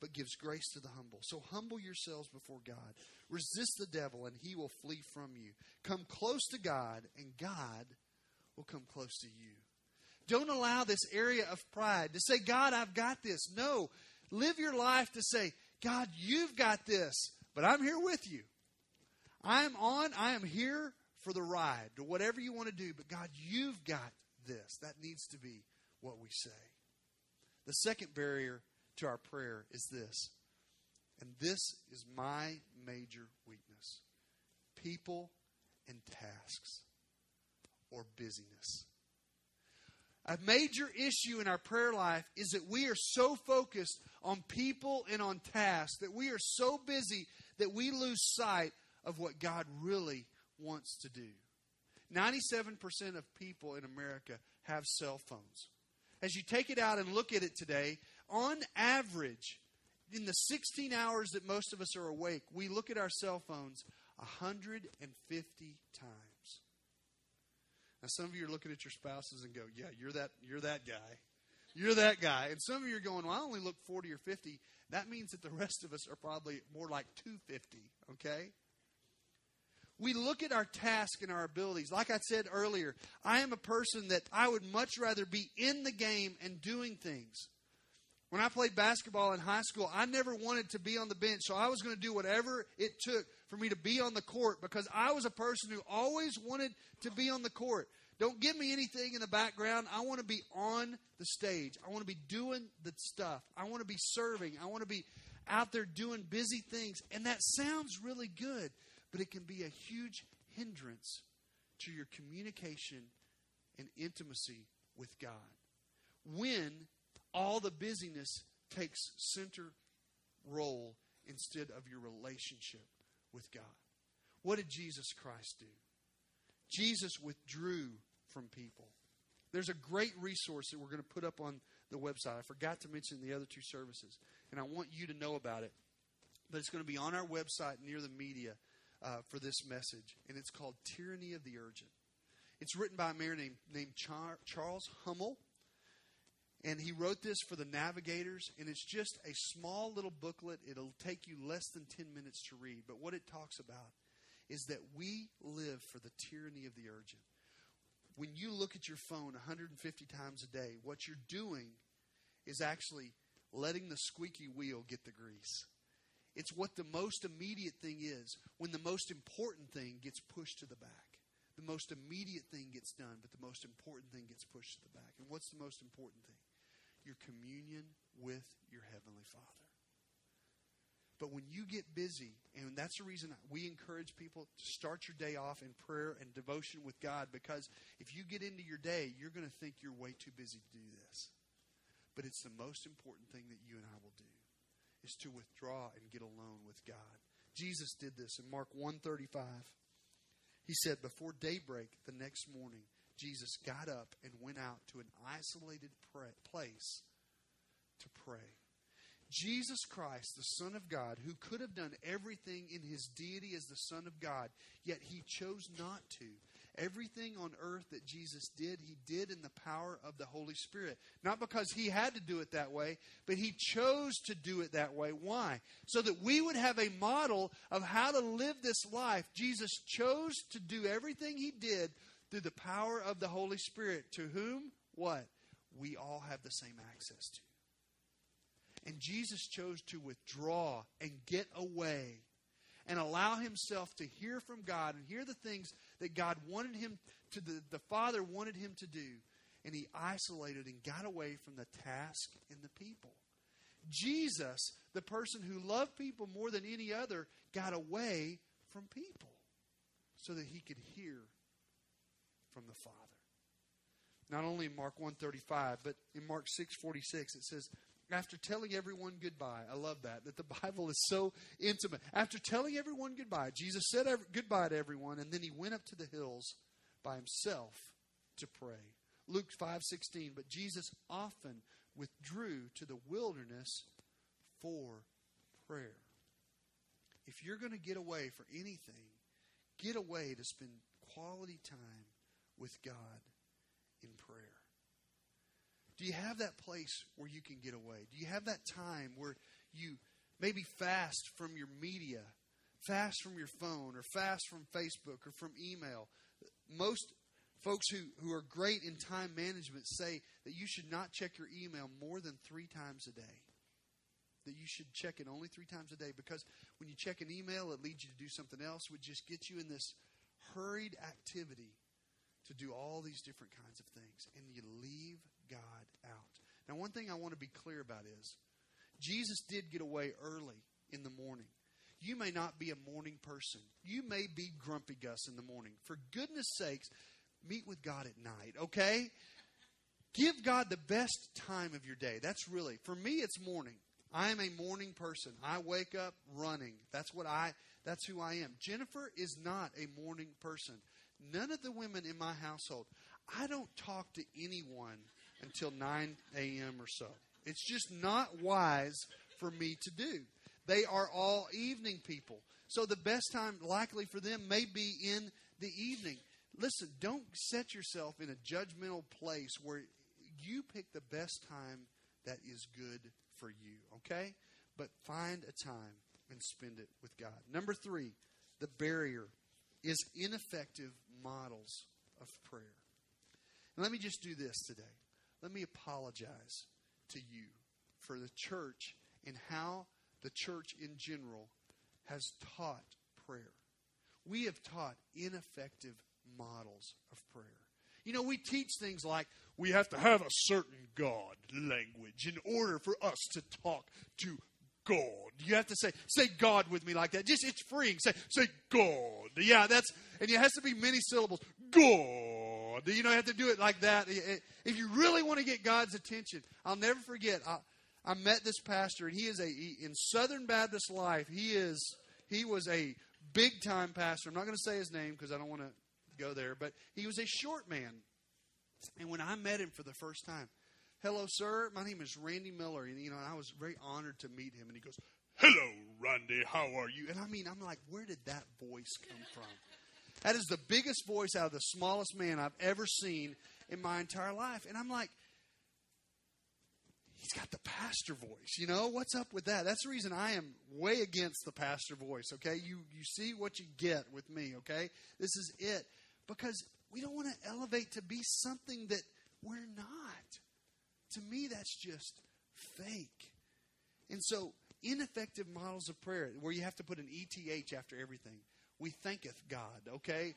but gives grace to the humble. So humble yourselves before God. Resist the devil, and he will flee from you. Come close to God, and God will come close to you. Don't allow this area of pride to say, God, I've got this. No. Live your life to say, God, you've got this, but I'm here with you. I am on, I am here for the ride, to whatever you want to do, but God, you've got this. That needs to be what we say. The second barrier to our prayer is this, and this is my major weakness people and tasks or busyness. A major issue in our prayer life is that we are so focused on people and on tasks that we are so busy that we lose sight of what God really wants to do. 97% of people in America have cell phones. As you take it out and look at it today, on average, in the 16 hours that most of us are awake, we look at our cell phones 150 times. Now, some of you are looking at your spouses and go, "Yeah, you're that you're that guy, you're that guy," and some of you are going, "Well, I only look 40 or 50." That means that the rest of us are probably more like 250. Okay. We look at our task and our abilities. Like I said earlier, I am a person that I would much rather be in the game and doing things. When I played basketball in high school, I never wanted to be on the bench, so I was going to do whatever it took for me to be on the court because I was a person who always wanted to be on the court. Don't give me anything in the background. I want to be on the stage. I want to be doing the stuff. I want to be serving. I want to be out there doing busy things. And that sounds really good but it can be a huge hindrance to your communication and intimacy with God. When all the busyness takes center role instead of your relationship with God. What did Jesus Christ do? Jesus withdrew from people. There's a great resource that we're going to put up on the website. I forgot to mention the other two services, and I want you to know about it. But it's going to be on our website near the media uh, for this message, and it's called Tyranny of the Urgent. It's written by a man named, named Char- Charles Hummel, and he wrote this for the navigators, and it's just a small little booklet. It'll take you less than 10 minutes to read, but what it talks about is that we live for the tyranny of the urgent. When you look at your phone 150 times a day, what you're doing is actually letting the squeaky wheel get the grease. It's what the most immediate thing is when the most important thing gets pushed to the back. The most immediate thing gets done, but the most important thing gets pushed to the back. And what's the most important thing? Your communion with your Heavenly Father. But when you get busy, and that's the reason we encourage people to start your day off in prayer and devotion with God, because if you get into your day, you're going to think you're way too busy to do this. But it's the most important thing that you and I will do is to withdraw and get alone with God. Jesus did this in Mark 135. He said, Before daybreak the next morning, Jesus got up and went out to an isolated place to pray. Jesus Christ, the Son of God, who could have done everything in his deity as the Son of God, yet he chose not to. Everything on earth that Jesus did, he did in the power of the Holy Spirit. Not because he had to do it that way, but he chose to do it that way. Why? So that we would have a model of how to live this life. Jesus chose to do everything he did through the power of the Holy Spirit. To whom? What? We all have the same access to. And Jesus chose to withdraw and get away and allow himself to hear from God and hear the things that God wanted him to, the, the Father wanted him to do. And he isolated and got away from the task and the people. Jesus, the person who loved people more than any other, got away from people so that he could hear from the Father. Not only in Mark 135, but in Mark 6:46 it says after telling everyone goodbye. I love that, that the Bible is so intimate. After telling everyone goodbye, Jesus said goodbye to everyone, and then he went up to the hills by himself to pray. Luke 5:16, but Jesus often withdrew to the wilderness for prayer. If you're going to get away for anything, get away to spend quality time with God in prayer. Do you have that place where you can get away? Do you have that time where you maybe fast from your media, fast from your phone, or fast from Facebook or from email? Most folks who, who are great in time management say that you should not check your email more than three times a day. That you should check it only three times a day because when you check an email, it leads you to do something else, which just gets you in this hurried activity to do all these different kinds of things. And you leave God out. Now, one thing I want to be clear about is Jesus did get away early in the morning. You may not be a morning person. You may be grumpy Gus in the morning. For goodness sakes, meet with God at night, okay? Give God the best time of your day. That's really, for me, it's morning. I am a morning person. I wake up running. That's what I that's who I am. Jennifer is not a morning person. None of the women in my household. I don't talk to anyone until 9 a.m. or so. It's just not wise for me to do. They are all evening people. So the best time likely for them may be in the evening. Listen, don't set yourself in a judgmental place where you pick the best time that is good for you, okay? But find a time and spend it with God. Number three, the barrier is ineffective models of prayer. And let me just do this today. Let me apologize to you for the church and how the church in general has taught prayer. We have taught ineffective models of prayer. You know, we teach things like we have to have a certain God language in order for us to talk to God. You have to say say God with me like that. Just it's freeing. Say say God. Yeah, that's and it has to be many syllables. God. You know, you have to do it like that. If you really want to get God's attention, I'll never forget. I, I met this pastor, and he is a he, in Southern Baptist life. He is he was a big time pastor. I'm not going to say his name because I don't want to go there, but he was a short man. And when I met him for the first time, hello, sir, my name is Randy Miller, and you know, I was very honored to meet him. And he goes, "Hello, Randy, how are you?" And I mean, I'm like, where did that voice come from? That is the biggest voice out of the smallest man I've ever seen in my entire life. And I'm like, he's got the pastor voice. You know, what's up with that? That's the reason I am way against the pastor voice, okay? You you see what you get with me, okay? This is it. Because we don't want to elevate to be something that we're not. To me, that's just fake. And so, ineffective models of prayer, where you have to put an ETH after everything. We thanketh God, okay?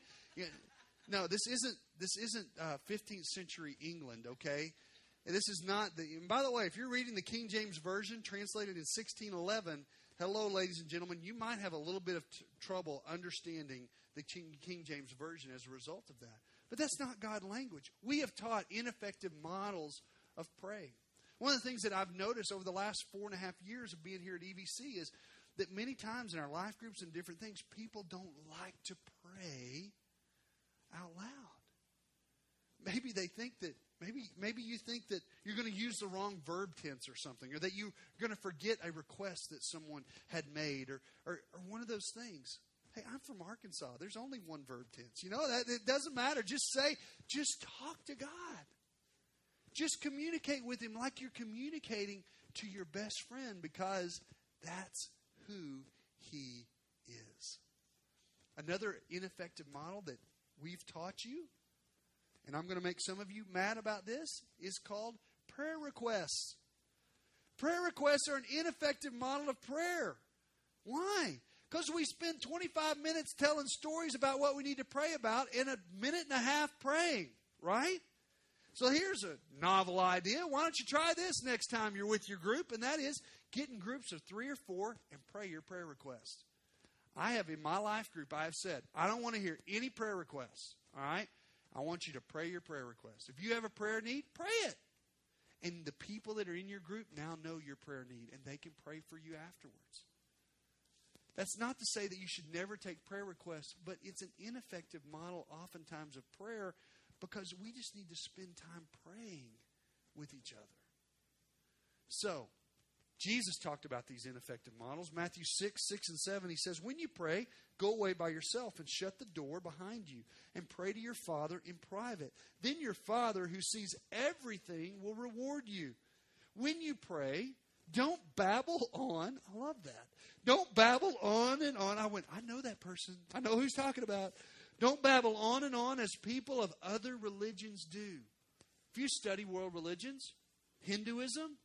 No, this isn't this isn't uh, 15th century England, okay? And this is not the. And by the way, if you're reading the King James version translated in 1611, hello, ladies and gentlemen, you might have a little bit of t- trouble understanding the King, King James version as a result of that. But that's not God language. We have taught ineffective models of praying. One of the things that I've noticed over the last four and a half years of being here at EVC is that many times in our life groups and different things, people don't like to pray out loud. Maybe they think that maybe maybe you think that you're going to use the wrong verb tense or something, or that you're going to forget a request that someone had made, or, or, or one of those things. Hey, I'm from Arkansas. There's only one verb tense. You know that it doesn't matter. Just say, just talk to God. Just communicate with Him like you're communicating to your best friend because that's who He is. Another ineffective model that we've taught you, and I'm going to make some of you mad about this, is called prayer requests. Prayer requests are an ineffective model of prayer. Why? Because we spend 25 minutes telling stories about what we need to pray about and a minute and a half praying, right? So here's a novel idea. Why don't you try this next time you're with your group? And that is get in groups of three or four and pray your prayer request. I have in my life group, I have said, I don't want to hear any prayer requests. All right? I want you to pray your prayer request. If you have a prayer need, pray it. And the people that are in your group now know your prayer need, and they can pray for you afterwards. That's not to say that you should never take prayer requests, but it's an ineffective model, oftentimes, of prayer because we just need to spend time praying with each other. So, Jesus talked about these ineffective models. Matthew 6, 6 and 7, he says, When you pray, go away by yourself and shut the door behind you and pray to your Father in private. Then your Father, who sees everything, will reward you. When you pray, don't babble on. I love that. Don't babble on and on. I went, I know that person. I know who's talking about. Don't babble on and on as people of other religions do. If you study world religions, Hinduism,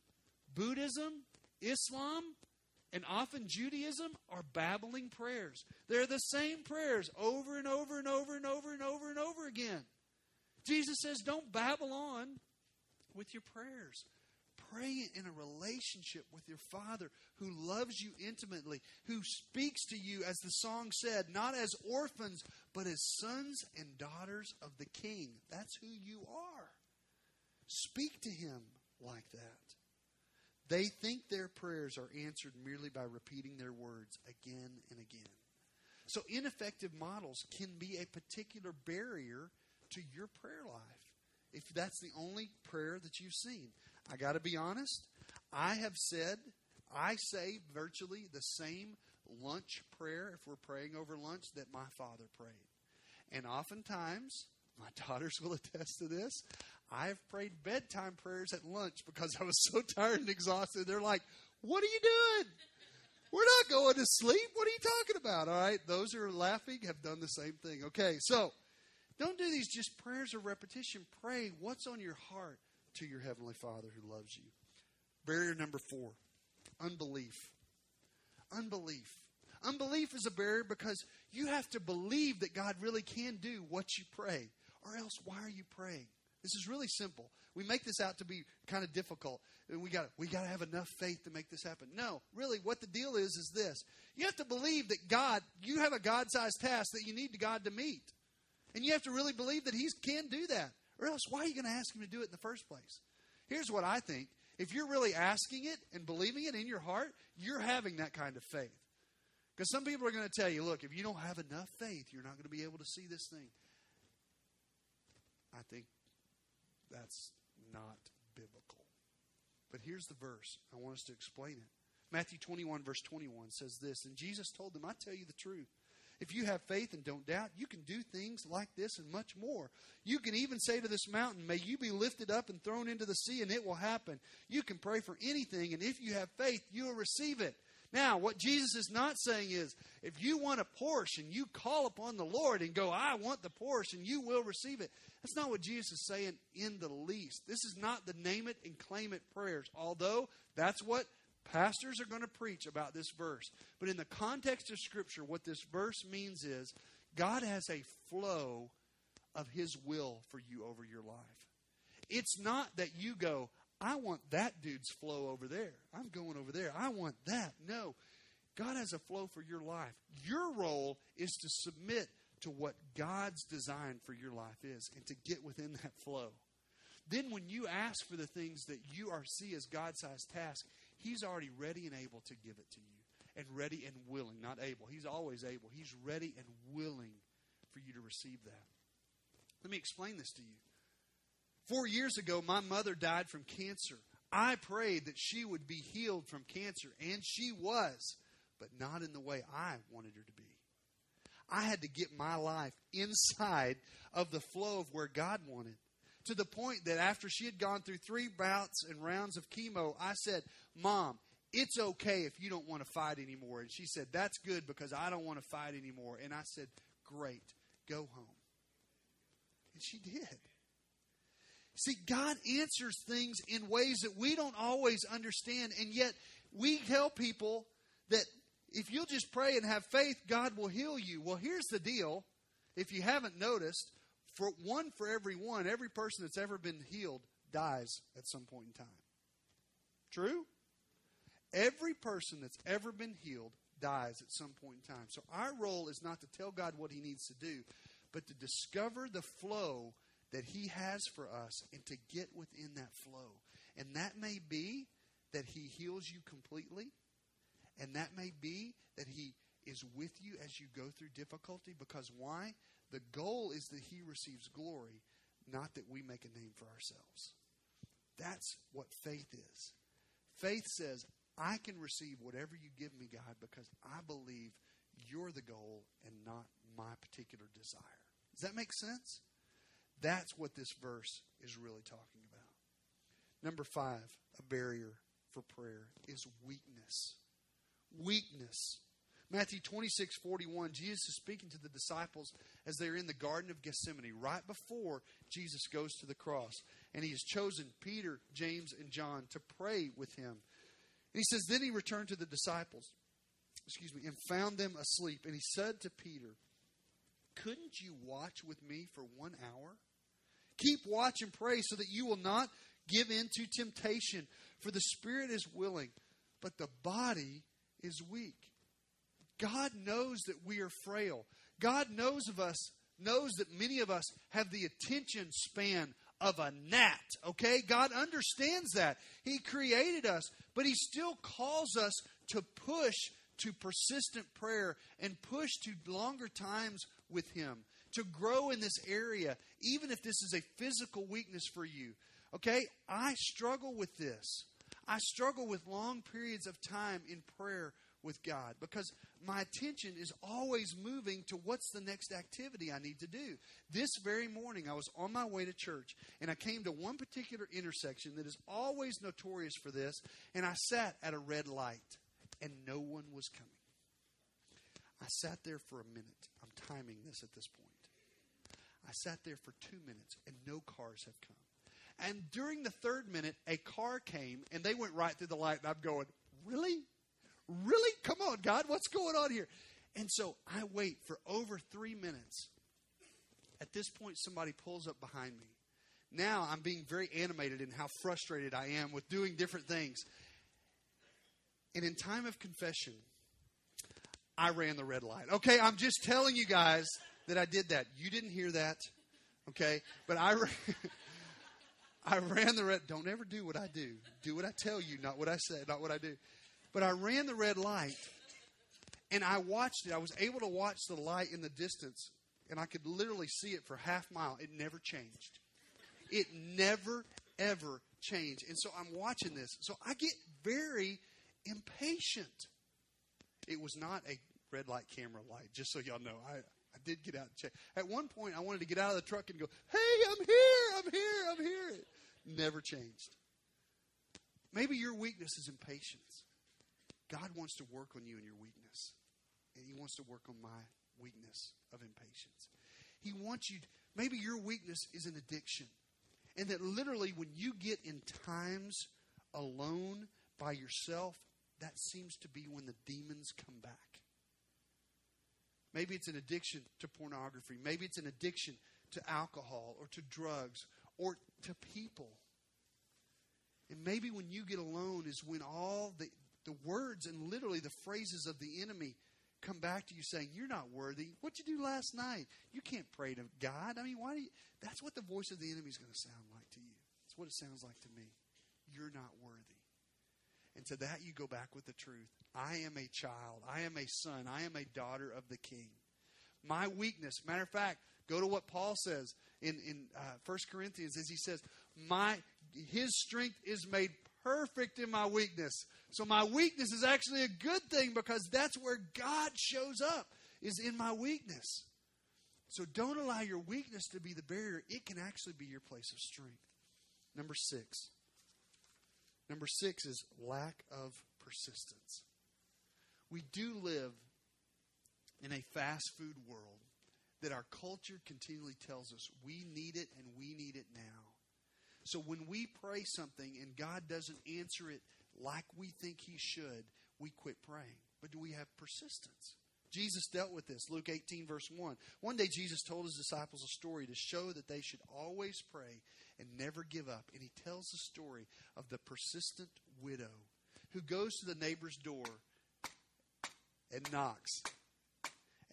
Buddhism, Islam, and often Judaism are babbling prayers. They're the same prayers over and over and over and over and over and over again. Jesus says, Don't babble on with your prayers. Pray in a relationship with your Father who loves you intimately, who speaks to you, as the song said, not as orphans, but as sons and daughters of the King. That's who you are. Speak to Him like that. They think their prayers are answered merely by repeating their words again and again. So, ineffective models can be a particular barrier to your prayer life if that's the only prayer that you've seen. I got to be honest, I have said, I say virtually the same lunch prayer if we're praying over lunch that my father prayed. And oftentimes, my daughters will attest to this. I've prayed bedtime prayers at lunch because I was so tired and exhausted. They're like, What are you doing? We're not going to sleep. What are you talking about? All right. Those who are laughing have done the same thing. Okay. So don't do these just prayers of repetition. Pray what's on your heart to your Heavenly Father who loves you. Barrier number four unbelief. Unbelief. Unbelief is a barrier because you have to believe that God really can do what you pray, or else why are you praying? This is really simple. We make this out to be kind of difficult. And we got we got to have enough faith to make this happen. No, really what the deal is is this. You have to believe that God, you have a God-sized task that you need God to meet. And you have to really believe that He can do that. Or else why are you going to ask Him to do it in the first place? Here's what I think. If you're really asking it and believing it in your heart, you're having that kind of faith. Because some people are going to tell you, look, if you don't have enough faith, you're not going to be able to see this thing. I think that's not biblical. But here's the verse. I want us to explain it. Matthew 21, verse 21 says this And Jesus told them, I tell you the truth. If you have faith and don't doubt, you can do things like this and much more. You can even say to this mountain, May you be lifted up and thrown into the sea, and it will happen. You can pray for anything, and if you have faith, you will receive it. Now, what Jesus is not saying is, if you want a Porsche, you call upon the Lord and go, I want the Porsche, you will receive it. That's not what Jesus is saying in the least. This is not the name it and claim it prayers, although that's what pastors are going to preach about this verse. But in the context of Scripture, what this verse means is God has a flow of His will for you over your life. It's not that you go, I want that dude's flow over there. I'm going over there. I want that. No. God has a flow for your life. Your role is to submit to what God's design for your life is and to get within that flow. Then, when you ask for the things that you are see as God sized tasks, He's already ready and able to give it to you. And ready and willing, not able. He's always able. He's ready and willing for you to receive that. Let me explain this to you. Four years ago, my mother died from cancer. I prayed that she would be healed from cancer, and she was, but not in the way I wanted her to be. I had to get my life inside of the flow of where God wanted. To the point that after she had gone through three bouts and rounds of chemo, I said, Mom, it's okay if you don't want to fight anymore. And she said, That's good because I don't want to fight anymore. And I said, Great, go home. And she did. See, God answers things in ways that we don't always understand, and yet we tell people that if you'll just pray and have faith, God will heal you. Well, here's the deal. If you haven't noticed, for one for every one, every person that's ever been healed dies at some point in time. True? Every person that's ever been healed dies at some point in time. So our role is not to tell God what he needs to do, but to discover the flow that He has for us and to get within that flow. And that may be that He heals you completely, and that may be that He is with you as you go through difficulty. Because why? The goal is that He receives glory, not that we make a name for ourselves. That's what faith is. Faith says, I can receive whatever you give me, God, because I believe you're the goal and not my particular desire. Does that make sense? That's what this verse is really talking about. Number five, a barrier for prayer is weakness. Weakness. Matthew 26, 41, Jesus is speaking to the disciples as they're in the Garden of Gethsemane, right before Jesus goes to the cross. And he has chosen Peter, James, and John to pray with him. And he says, Then he returned to the disciples, excuse me, and found them asleep. And he said to Peter, Couldn't you watch with me for one hour? Keep watch and pray so that you will not give in to temptation. For the spirit is willing, but the body is weak. God knows that we are frail. God knows of us, knows that many of us have the attention span of a gnat. Okay? God understands that. He created us, but He still calls us to push to persistent prayer and push to longer times with Him, to grow in this area, even if this is a physical weakness for you. Okay? I struggle with this. I struggle with long periods of time in prayer with God because my attention is always moving to what's the next activity I need to do. This very morning, I was on my way to church and I came to one particular intersection that is always notorious for this, and I sat at a red light and no one was coming. I sat there for a minute. I'm timing this at this point. I sat there for two minutes and no cars have come. And during the third minute, a car came and they went right through the light, and I'm going, Really? Really? Come on, God, what's going on here? And so I wait for over three minutes. At this point, somebody pulls up behind me. Now I'm being very animated in how frustrated I am with doing different things. And in time of confession, I ran the red light. Okay, I'm just telling you guys that I did that. You didn't hear that. Okay, but I ran, I ran the red. Don't ever do what I do. Do what I tell you, not what I say, not what I do. But I ran the red light and I watched it. I was able to watch the light in the distance and I could literally see it for half mile. It never changed. It never ever changed. And so I'm watching this. So I get very impatient. It was not a red light camera light, just so y'all know. I did get out and check. At one point, I wanted to get out of the truck and go, Hey, I'm here, I'm here, I'm here. It never changed. Maybe your weakness is impatience. God wants to work on you in your weakness. And He wants to work on my weakness of impatience. He wants you, maybe your weakness is an addiction. And that literally, when you get in times alone by yourself, that seems to be when the demons come back. Maybe it's an addiction to pornography. Maybe it's an addiction to alcohol or to drugs or to people. And maybe when you get alone is when all the, the words and literally the phrases of the enemy come back to you saying, You're not worthy. What'd you do last night? You can't pray to God. I mean, why do you? That's what the voice of the enemy is going to sound like to you. That's what it sounds like to me. You're not worthy. And to that, you go back with the truth. I am a child. I am a son. I am a daughter of the king. My weakness, matter of fact, go to what Paul says in, in uh, 1 Corinthians as he says, my, his strength is made perfect in my weakness. So my weakness is actually a good thing because that's where God shows up, is in my weakness. So don't allow your weakness to be the barrier. It can actually be your place of strength. Number six. Number six is lack of persistence. We do live in a fast food world that our culture continually tells us we need it and we need it now. So when we pray something and God doesn't answer it like we think He should, we quit praying. But do we have persistence? Jesus dealt with this. Luke 18, verse 1. One day, Jesus told his disciples a story to show that they should always pray and never give up. And he tells the story of the persistent widow who goes to the neighbor's door and knocks.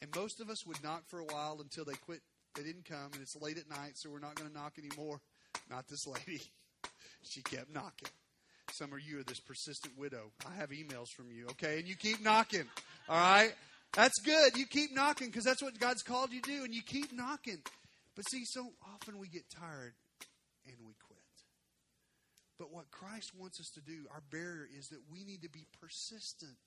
And most of us would knock for a while until they quit. They didn't come, and it's late at night, so we're not going to knock anymore. Not this lady. she kept knocking. Some of you are this persistent widow. I have emails from you, okay? And you keep knocking, all right? That's good. You keep knocking because that's what God's called you to do, and you keep knocking. But see, so often we get tired. But what Christ wants us to do, our barrier, is that we need to be persistent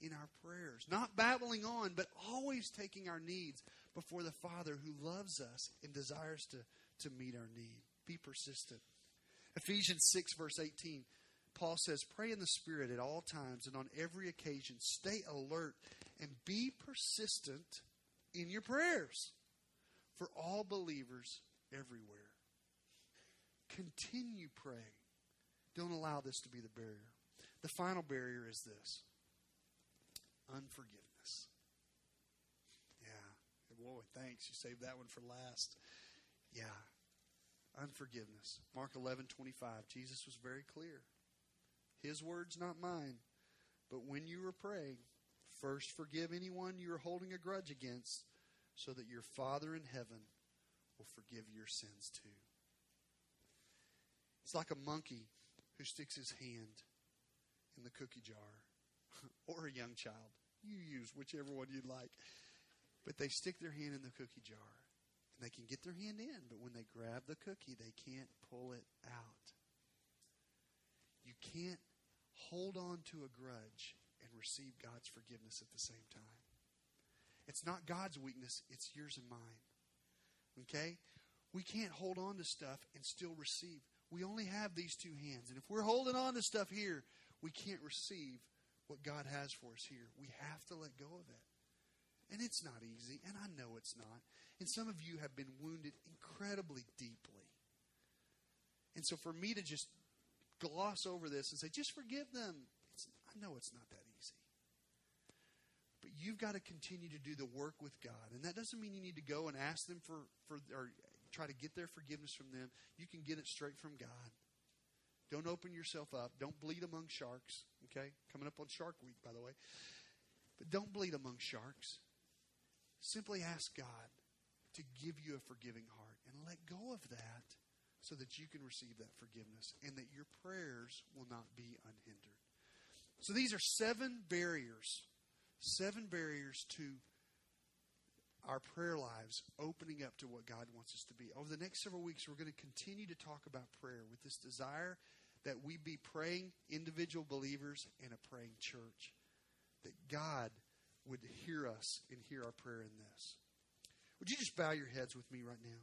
in our prayers. Not babbling on, but always taking our needs before the Father who loves us and desires to, to meet our need. Be persistent. Ephesians 6, verse 18, Paul says, Pray in the Spirit at all times and on every occasion. Stay alert and be persistent in your prayers for all believers everywhere. Continue praying. Don't allow this to be the barrier. The final barrier is this unforgiveness. Yeah. Boy, thanks. You saved that one for last. Yeah. Unforgiveness. Mark 11, 25. Jesus was very clear. His words, not mine. But when you are praying, first forgive anyone you are holding a grudge against, so that your Father in heaven will forgive your sins too. It's like a monkey who sticks his hand in the cookie jar, or a young child. You use whichever one you'd like. But they stick their hand in the cookie jar, and they can get their hand in, but when they grab the cookie, they can't pull it out. You can't hold on to a grudge and receive God's forgiveness at the same time. It's not God's weakness, it's yours and mine. Okay? We can't hold on to stuff and still receive. We only have these two hands. And if we're holding on to stuff here, we can't receive what God has for us here. We have to let go of it. And it's not easy, and I know it's not. And some of you have been wounded incredibly deeply. And so for me to just gloss over this and say, just forgive them, I know it's not that easy. But you've got to continue to do the work with God. And that doesn't mean you need to go and ask them for, for or try to get their forgiveness from them. You can get it straight from God. Don't open yourself up. Don't bleed among sharks. Okay? Coming up on Shark Week, by the way. But don't bleed among sharks. Simply ask God to give you a forgiving heart and let go of that so that you can receive that forgiveness and that your prayers will not be unhindered. So these are seven barriers, seven barriers to our prayer lives opening up to what God wants us to be. Over the next several weeks, we're going to continue to talk about prayer with this desire that we be praying individual believers and a praying church. That God would hear us and hear our prayer in this. Would you just bow your heads with me right now?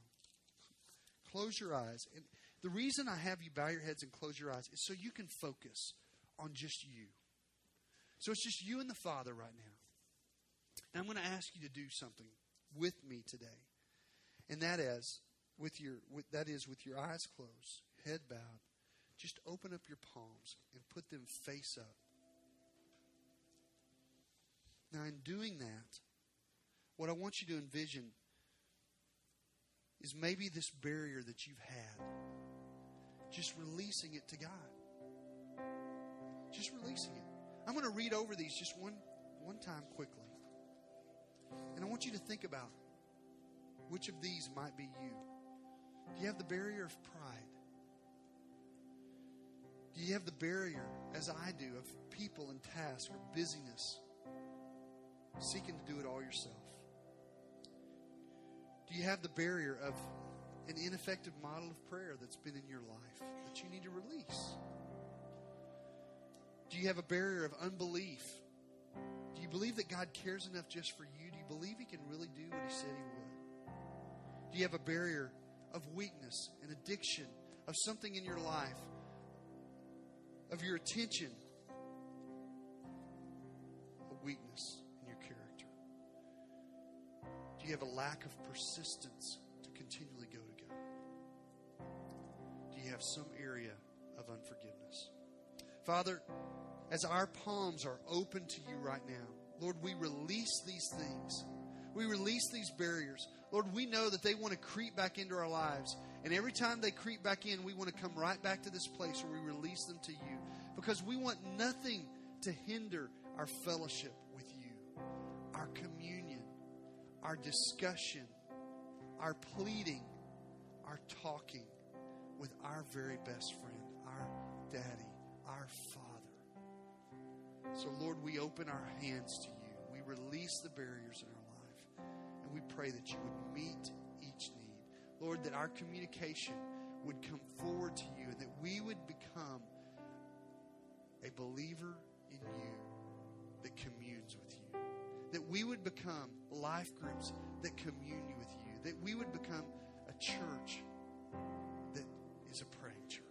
Close your eyes. And the reason I have you bow your heads and close your eyes is so you can focus on just you. So it's just you and the Father right now. And I'm going to ask you to do something with me today. And that is with your with, that is with your eyes closed, head bowed. Just open up your palms and put them face up. Now, in doing that, what I want you to envision is maybe this barrier that you've had, just releasing it to God. Just releasing it. I'm going to read over these just one, one time quickly. And I want you to think about which of these might be you. Do you have the barrier of pride? Do you have the barrier, as I do, of people and tasks or busyness, seeking to do it all yourself? Do you have the barrier of an ineffective model of prayer that's been in your life that you need to release? Do you have a barrier of unbelief? Do you believe that God cares enough just for you? Do you believe He can really do what He said He would? Do you have a barrier of weakness and addiction, of something in your life, of your attention, a weakness in your character? Do you have a lack of persistence to continually go to God? Do you have some area of unforgiveness? Father, as our palms are open to you right now, Lord, we release these things. We release these barriers. Lord, we know that they want to creep back into our lives. And every time they creep back in, we want to come right back to this place where we release them to you. Because we want nothing to hinder our fellowship with you, our communion, our discussion, our pleading, our talking with our very best friend, our daddy, our father. So, Lord, we open our hands to you. We release the barriers in our life. And we pray that you would meet each need. Lord, that our communication would come forward to you and that we would become a believer in you that communes with you. That we would become life groups that commune with you. That we would become a church that is a praying church.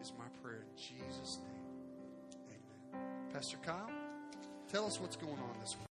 Is my prayer in Jesus' name. Pastor Kyle, tell us what's going on this week.